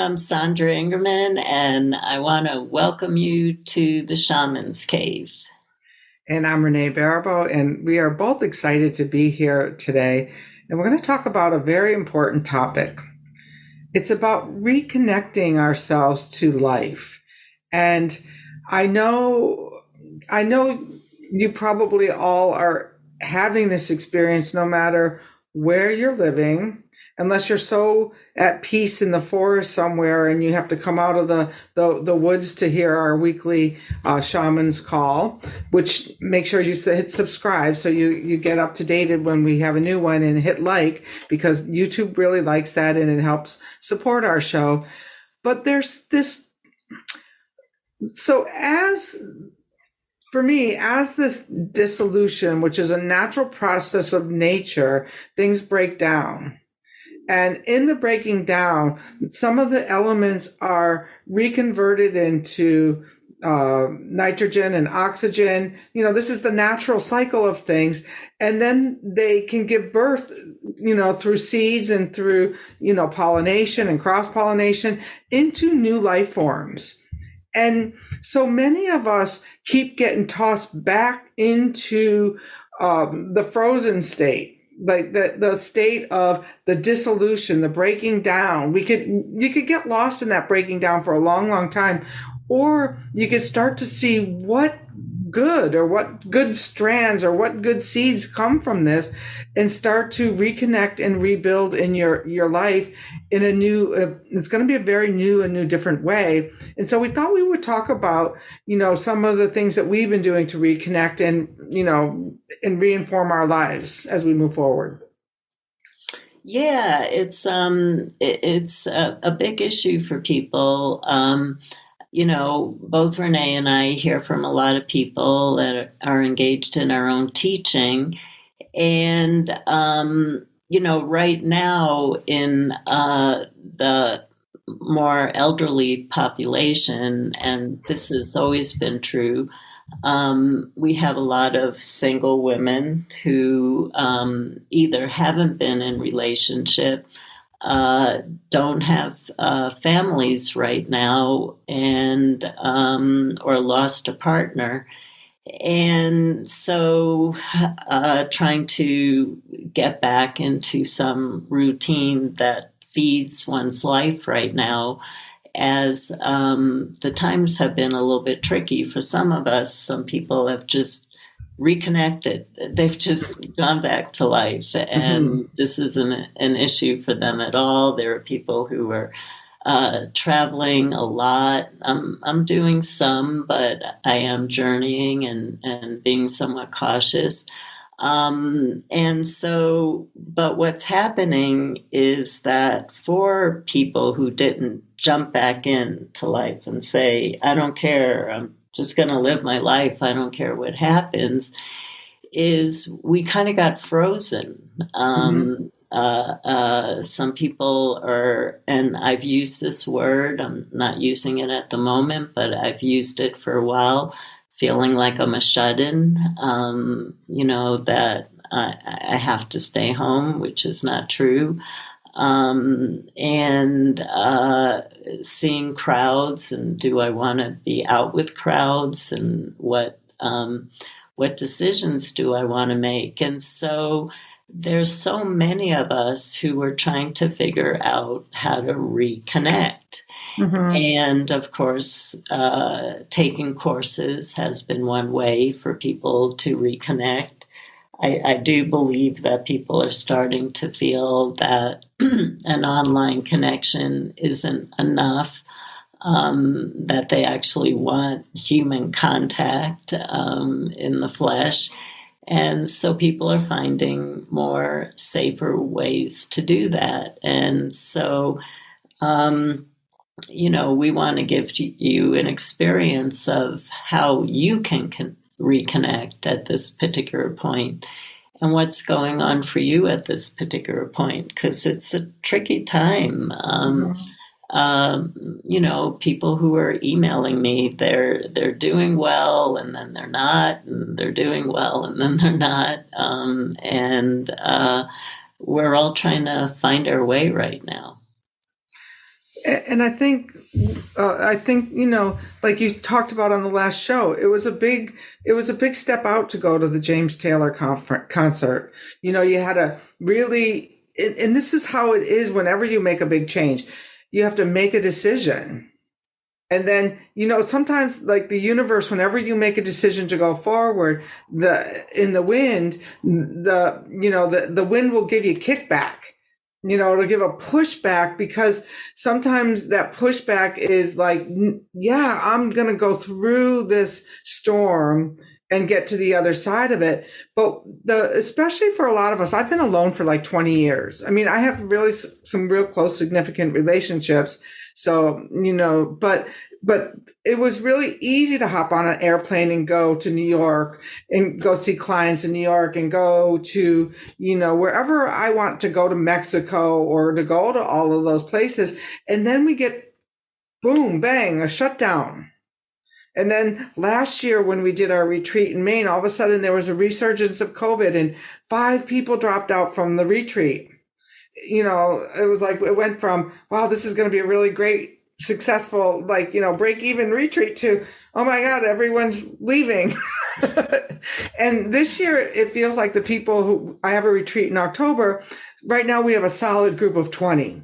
I'm Sandra Ingerman, and I want to welcome you to the Shaman's Cave. And I'm Renee Baribeau, and we are both excited to be here today. And we're going to talk about a very important topic. It's about reconnecting ourselves to life. And I know, I know you probably all are having this experience no matter where you're living, unless you're so at peace in the forest somewhere and you have to come out of the, the, the woods to hear our weekly uh, shaman's call, which make sure you hit subscribe so you, you get up to date when we have a new one and hit like because YouTube really likes that and it helps support our show. But there's this. So as for me, as this dissolution, which is a natural process of nature, things break down and in the breaking down, some of the elements are reconverted into uh, nitrogen and oxygen. You know, this is the natural cycle of things. And then they can give birth, you know, through seeds and through, you know, pollination and cross pollination into new life forms. And so many of us keep getting tossed back into um, the frozen state like the the state of the dissolution, the breaking down. We could you could get lost in that breaking down for a long, long time, or you could start to see what good or what good strands or what good seeds come from this and start to reconnect and rebuild in your your life in a new uh, it's going to be a very new and new different way. And so we thought we would talk about you know some of the things that we've been doing to reconnect and you know and reinform our lives as we move forward. Yeah it's um it, it's a, a, big issue for people. Um you know, both Renee and I hear from a lot of people that are engaged in our own teaching. And, um, you know, right now in uh, the more elderly population, and this has always been true, um, we have a lot of single women who um, either haven't been in relationship uh, don't have uh, families right now and um, or lost a partner. And so uh, trying to get back into some routine that feeds one's life right now as um, the times have been a little bit tricky for some of us. Some people have just reconnected. They've just gone back to life, and mm-hmm. this isn't an issue for them at all. There are people who are uh, traveling a lot. I'm I'm doing some, but I am journeying and and being somewhat cautious. Um, and so, but what's happening is that for people who didn't jump back into life and say, I don't care, I'm just going to live my life. I don't care what happens. Is we kind of got frozen. Um, mm-hmm. uh, uh, some people are, and I've used this word, I'm not using it at the moment, but I've used it for a while, feeling like I'm a shut in, um, you know, that I, I have to stay home, which is not true um, and uh, seeing crowds and do I want to be out with crowds and what um, what decisions do I want to make and so there's so many of us who are trying to figure out how to reconnect. Mm-hmm. And of course, uh, taking courses has been one way for people to reconnect. I, I do believe that people are starting to feel that an online connection isn't enough. Um, that they actually want human contact um, in the flesh. And so people are finding more safer ways to do that. And so, um, you know, we want to give you an experience of how you can con- reconnect at this particular point? And what's going on for you at this particular point? Because it's a tricky time. Um, mm-hmm. um, you know people who are emailing me they're they're doing well and then they're not and they're doing well and then they're not. Um, and uh, we're all trying to find our way right now and I think, uh, I think you know, like you talked about on the last show, it was a big, it was a big step out to go to the James Taylor concert. You know, you had to really, and this is how it is whenever you make a big change, you have to make a decision. And then, you know, sometimes like the universe, whenever you make a decision to go forward, the, in the wind, the, you know, the, the wind will give you kickback you know, to give a pushback because sometimes that pushback is like, yeah, I'm going to go through this storm and get to the other side of it. But the, especially for a lot of us, I've been alone for like 20 years. I mean, I have really some real close, significant relationships. So, you know, but but it was really easy to hop on an airplane and go to New York and go see clients in New York and go to, you know, wherever I want to go to Mexico or to go to all of those places. And then we get boom, bang, a shutdown. And then last year when we did our retreat in Maine, all of a sudden there was a resurgence of COVID and five people dropped out from the retreat. You know, it was like, it went from, wow, this is going to be a really great successful, like, you know, break even retreat to, oh my God, everyone's leaving. and this year it feels like the people who I have a retreat in October. Right now we have a solid group of 20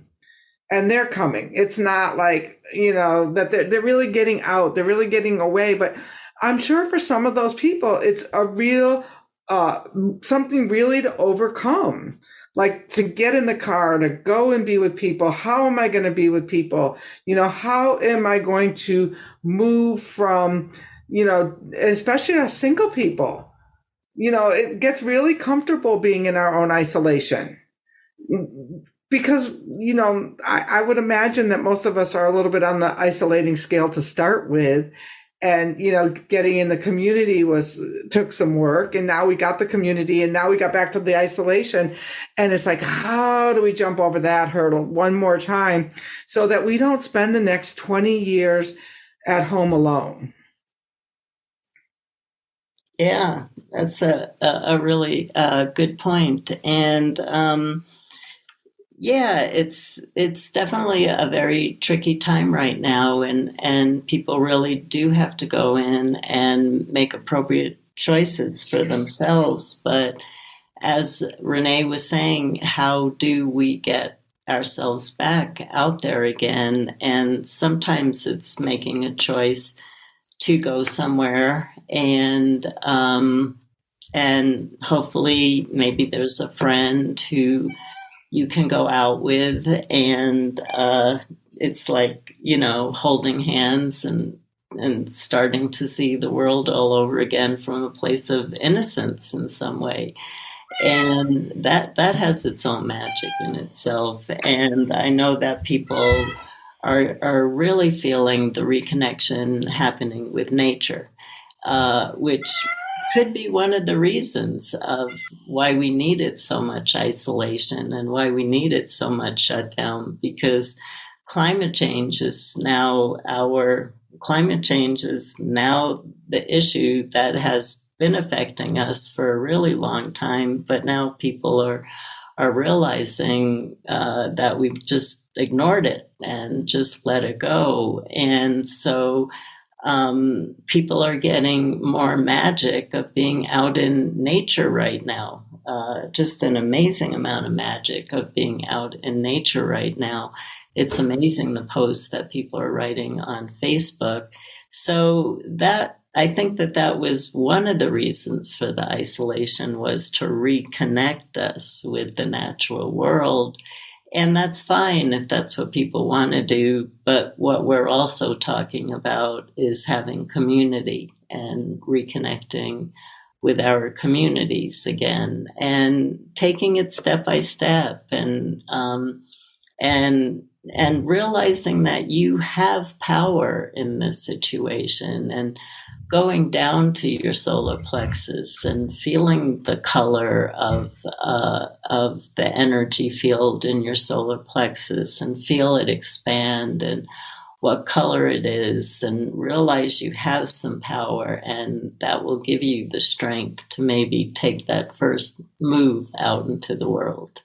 and they're coming. It's not like, you know, that they're, they're really getting out. They're really getting away. But I'm sure for some of those people, it's a real, uh, something really to overcome like to get in the car to go and be with people. How am i going to be with people? You know how am i going to move from you know especially as single people? You know it gets really comfortable being in our own isolation. Because you know I, I would imagine that most of us are a little bit on the isolating scale to start with and you know getting in the community was took some work and now we got the community and now we got back to the isolation. And it's like how do we jump over that hurdle one more time so that we don't spend the next 20 years at home alone? Yeah that's a, a, really uh, good point. And um, yeah, it's it's definitely a very tricky time right now, and and people really do have to go in and make appropriate choices for themselves. But as Renee was saying, how do we get ourselves back out there again? And sometimes it's making a choice to go somewhere and um, and hopefully maybe there's a friend who you can go out with, and uh, it's like you know holding hands and and starting to see the world all over again from a place of innocence in some way. And that that has its own magic in itself. And i know that people are are really feeling the reconnection happening with nature uh, which could be one of the reasons of why we needed so much isolation and why we needed so much shutdown because climate change is now our climate change is now the issue that has been affecting us for a really long time but now people are are realizing uh, that we've just ignored it and just let it go. And so um, people are getting more magic of being out in nature right now. Uh, just an amazing amount of magic of being out in nature right now. It's amazing the posts that people are writing on Facebook. So that I think that that was one of the reasons for the isolation was to reconnect us with the natural world and that's fine if that's what people want to do. But what we're also talking about is having community and reconnecting with our communities again and taking it step by step and, um, and, and realizing that you have power in this situation and going down to your solar plexus and feeling the color of uh, of the energy field in your solar plexus and feel it expand and what color it is and realize you have some power and that will give you the strength to maybe take that first move out into the world.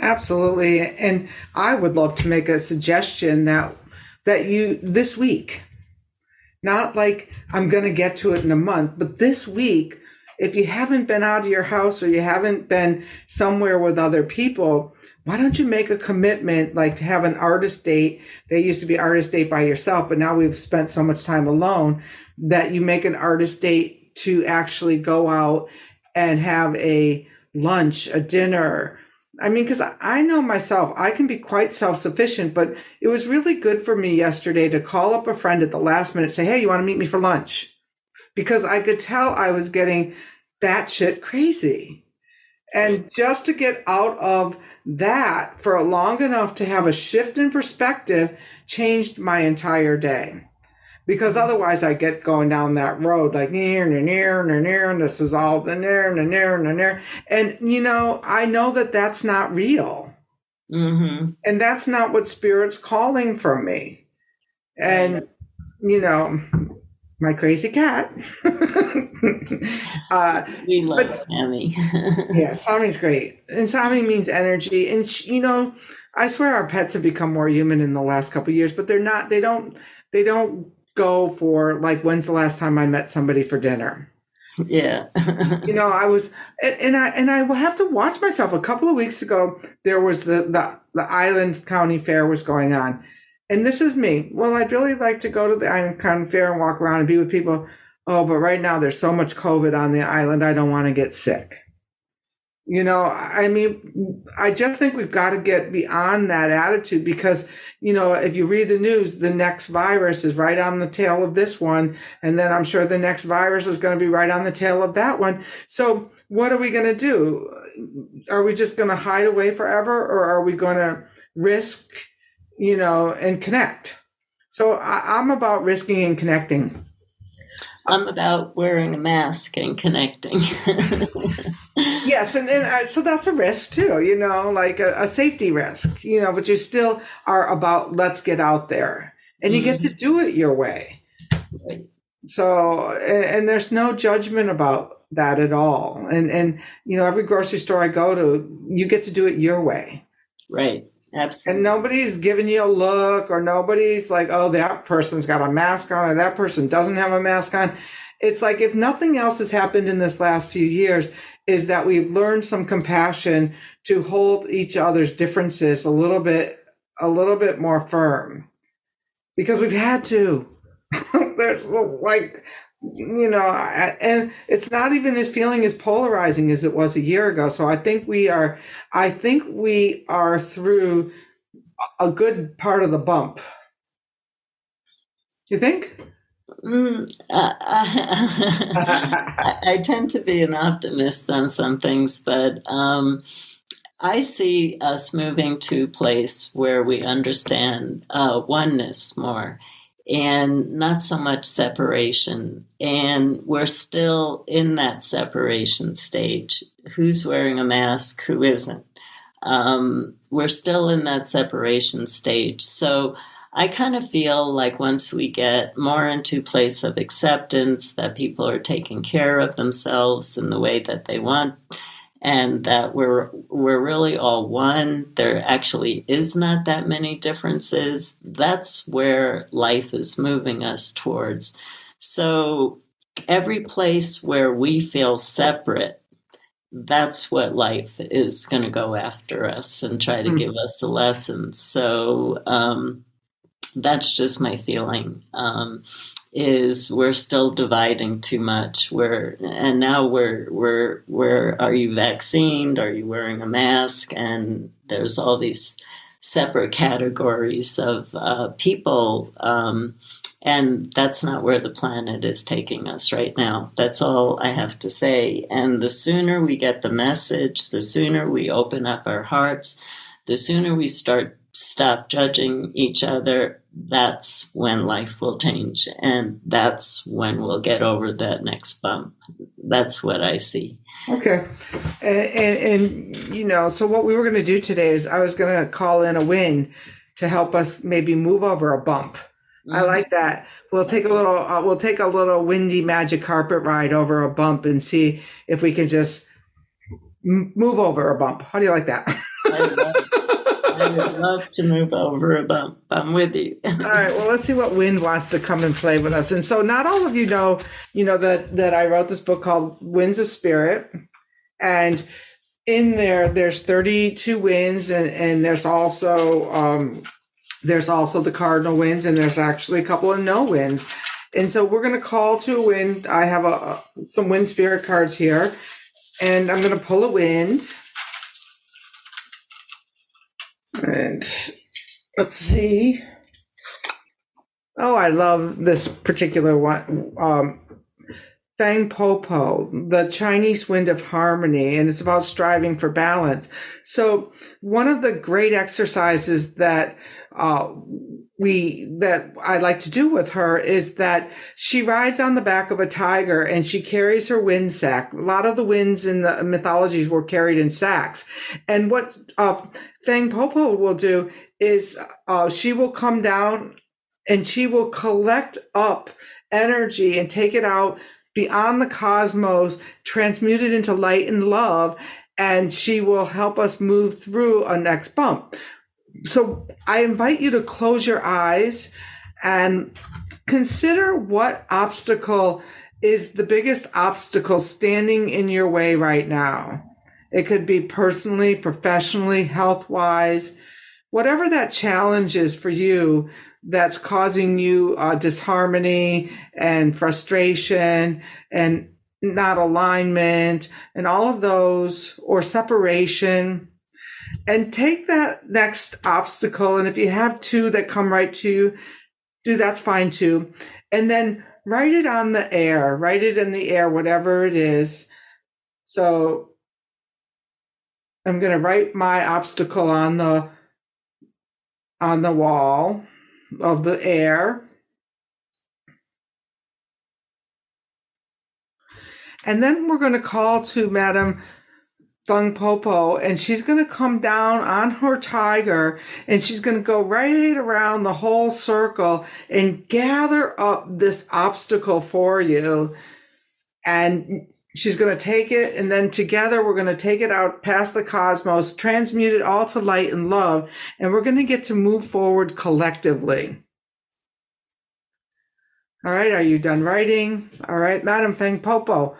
Absolutely. And I would love to make a suggestion that that you this week, not like I'm going to get to it in a month, but this week, if you haven't been out of your house or you haven't been somewhere with other people, why don't you make a commitment like to have an artist date? They used to be artist date by yourself, but now we've spent so much time alone that you make an artist date to actually go out and have a lunch, a dinner, I mean, because I know myself, I can be quite self sufficient, but it was really good for me yesterday to call up a friend at the last minute, say, Hey, you want to meet me for lunch? Because I could tell I was getting batshit crazy. And just to get out of that for long enough to have a shift in perspective changed my entire day because otherwise I get going down that road like near, near, near, near, near, and this is all the near, near, near, near, near. And, you know, I know that that's not real. Mm-hmm. And that's not what spirit's calling for me. And, you know, my crazy cat. uh, we love but, Sammy. yeah, Sammy's great. And Sammy means energy. And, she, you know, I swear our pets have become more human in the last couple years, but they're not, they don't, they don't go for like when's the last time I met somebody for dinner? Yeah. you know, I was and I and I will have to watch myself. A couple of weeks ago there was the the the Island County Fair was going on. And this is me. Well, I'd really like to go to the Island County Fair and walk around and be with people. Oh, but right now there's so much COVID on the island. I don't want to get sick. You know, I mean, I just think we've got to get beyond that attitude because, you know, if you read the news, the next virus is right on the tail of this one. And then I'm sure the next virus is going to be right on the tail of that one. So what are we going to do? Are we just going to hide away forever or are we going to risk, you know, and connect? So I, I'm about risking and connecting. I'm about wearing a mask and connecting. yes, and, and uh, so that's a risk too, you know, like a, a, safety risk, you know, but you still are about let's get out there and you mm-hmm. get to do it your way. Right. So, and, and there's no judgment about that at all. And, and, you know, every grocery store I go to, you get to do it your way. Right. Absolutely. And nobody's giving you a look or nobody's like, oh, that person's got a mask on or that person doesn't have a mask on. It's like if nothing else has happened in this last few years, is that we've learned some compassion to hold each other's differences a little bit, a little bit more firm because we've had to. There's like you know, and it's not even as feeling as polarizing as it was a year ago. So I think we are, I think we are through a good part of the bump. You think? Mm, uh, I, I, tend to be an optimist on some things, but um, I see us moving to a place where we understand uh, oneness more and not so much separation. And we're still in that separation stage. Who's wearing a mask? Who isn't? Um, we're still in that separation stage. So I kind of feel like once we get more into place of acceptance that people are taking care of themselves in the way that they want and that we're we're really all one. There actually is not that many differences. That's where life is moving us towards. So every place where we feel separate that's what life is going to go after us and try to mm-hmm. give us a lesson. So um, that's just my feeling. Um, is we're still dividing too much. We're and now we're we're where are you vaccinated? Are you wearing a mask? And there's all these separate categories of uh, people. Um, and that's not where the planet is taking us right now. That's all I have to say. And the sooner we get the message, the sooner we open up our hearts, the sooner we start stop judging each other, that's when life will change. And that's when we'll get over that next bump. That's what I see. Okay. And, and, and you know, so what we were going to do today is I was going to call in a wind to help us maybe move over a bump. Mm-hmm. I like that. We'll take a little, uh, we'll take a little windy magic carpet ride over a bump and see if we can just move over a bump. How do you like that? I would love to move over a. I'm with you. all right. Well, let's see what wind wants to come and play with us. And so, not all of you know, you know that that I wrote this book called Winds of Spirit, and in there, there's 32 winds, and and there's also um, there's also the cardinal winds, and there's actually a couple of no winds. And so we're going to call to a wind. I have a some wind spirit cards here, and I'm going to pull a wind. And let's see. Oh, I love this particular one. Um, Fang Popo, the Chinese wind of harmony, and it's about striving for balance. So one of the great exercises that uh, we that I like to do with her is that she rides on the back of a tiger and she carries her wind sack. A lot of the winds in the mythologies were carried in sacks, and what uh, Fang Popo will do is uh, she will come down and she will collect up energy and take it out beyond the cosmos, transmute it into light and love, and she will help us move through a next bump so I invite you to close your eyes and consider what obstacle is the biggest obstacle standing in your way right now. It could be personally, professionally, health wise, whatever that challenge is for you that's causing you uh, disharmony and frustration and not alignment and all of those or separation and take that next obstacle. And if you have two that come right to you, do that's fine too. And then write it on the air, write it in the air, whatever it is. So I'm going to write my obstacle on the, on the wall of the air. And then we're going to call to Madam Feng Popo, and she's going to come down on her tiger and she's going to go right around the whole circle and gather up this obstacle for you. And she's going to take it, and then together we're going to take it out past the cosmos, transmute it all to light and love, and we're going to get to move forward collectively. All right, are you done writing? All right, Madam Feng Popo.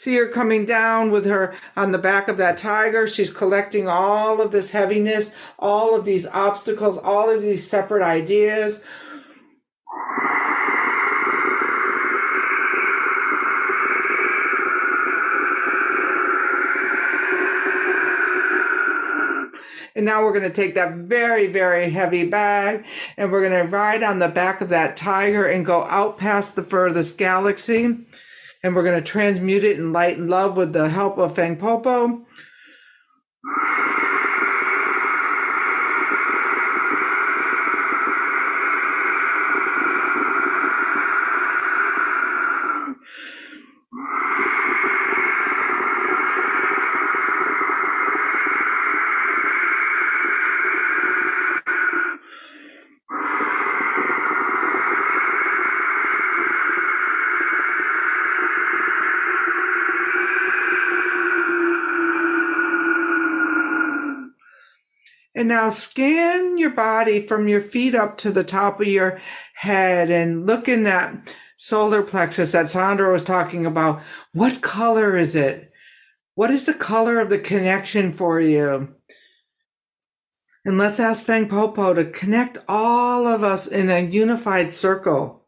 See her coming down with her on the back of that tiger. She's collecting all of this heaviness, all of these obstacles, all of these separate ideas. And now we're going to take that very, very heavy bag and we're going to ride on the back of that tiger and go out past the furthest galaxy and we're going to transmute it in light and love with the help of Fang Popo. And now scan your body from your feet up to the top of your head and look in that solar plexus that Sandra was talking about. What color is it? What is the color of the connection for you? And let's ask Fang Popo to connect all of us in a unified circle.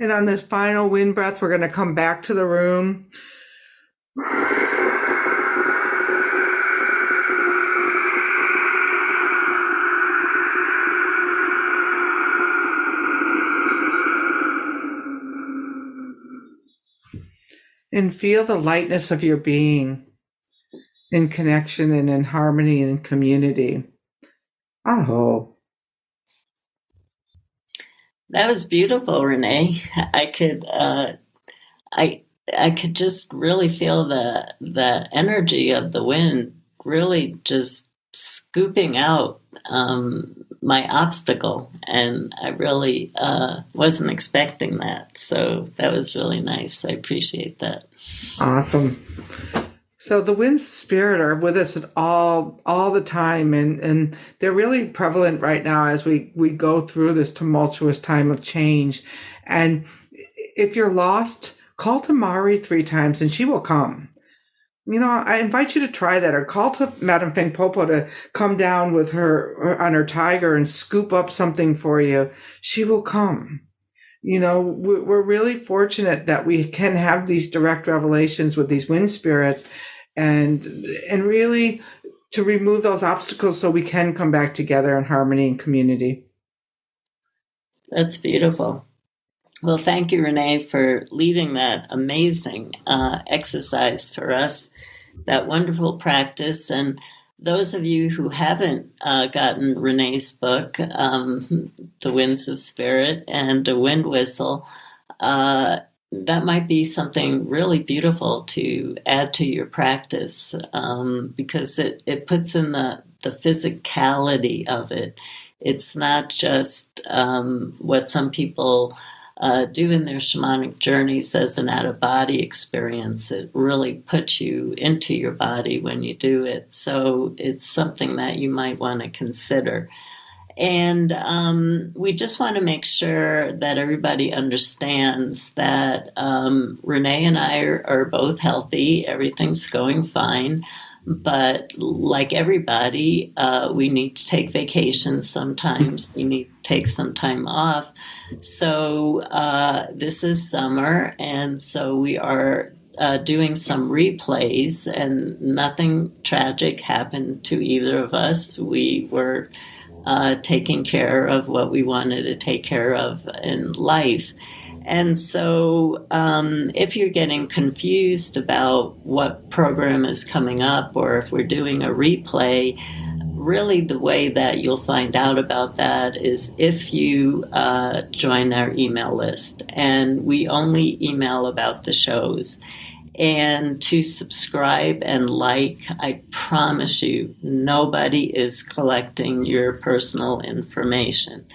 And on this final wind breath, we're going to come back to the room. and feel the lightness of your being in connection and in harmony and community. Oh. That was beautiful, Renee. I could uh, I I could just really feel the the energy of the wind really just scooping out um, my obstacle, and I really uh, wasn't expecting that. So that was really nice. I appreciate that. Awesome. So the wind spirit are with us at all all the time, and and they're really prevalent right now as we we go through this tumultuous time of change. And if you're lost, call Tamari three times, and she will come. You know, I invite you to try that, or call to Madame Feng Popo to come down with her on her tiger and scoop up something for you. She will come you know, we're really fortunate that we can have these direct revelations with these wind spirits and, and really to remove those obstacles so we can come back together in harmony and community. That's beautiful. Well, thank you, Renee, for leading that amazing uh, exercise for us, that wonderful practice. And those of you who haven't uh, gotten Renee's book, um, The Winds of Spirit and A Wind Whistle, uh, that might be something really beautiful to add to your practice um, because it, it puts in the, the physicality of it. It's not just um, what some people uh, doing their shamanic journeys as an out of body experience. It really puts you into your body when you do it. So it's something that you might want to consider. And um, we just want to make sure that everybody understands that um, Renee and I are, are both healthy, everything's going fine. But like everybody, uh, we need to take vacations sometimes. We need to take some time off. So uh, this is summer, and so we are uh, doing some replays, and nothing tragic happened to either of us. We were uh, taking care of what we wanted to take care of in life. And so, um, if you're getting confused about what program is coming up or if we're doing a replay, really the way that you'll find out about that is if you uh, join our email list. And we only email about the shows. And to subscribe and like, I promise you, nobody is collecting your personal information.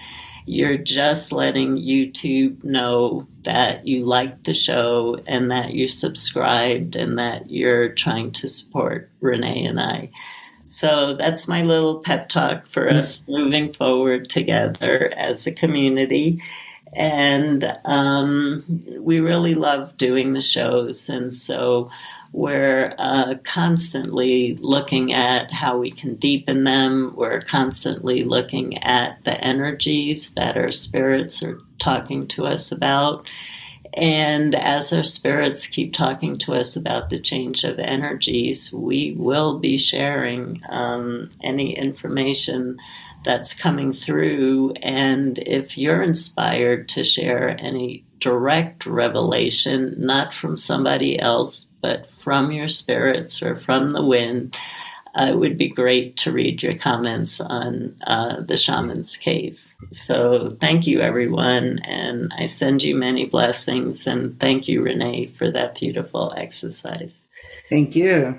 You're just letting YouTube know that you like the show and that you're subscribed and that you're trying to support Renee and I. So that's my little pep talk for us mm. moving forward together as a community. And um, we really love doing the shows. And so we're uh, constantly looking at how we can deepen them. We're constantly looking at the energies that our spirits are talking to us about. And as our spirits keep talking to us about the change of energies, we will be sharing um, any information that's coming through. And if you're inspired to share any direct revelation, not from somebody else, but from your spirits or from the wind, uh, it would be great to read your comments on uh, the Shaman's Cave. So thank you, everyone, and I send you many blessings. And thank you, Renee, for that beautiful exercise. Thank you.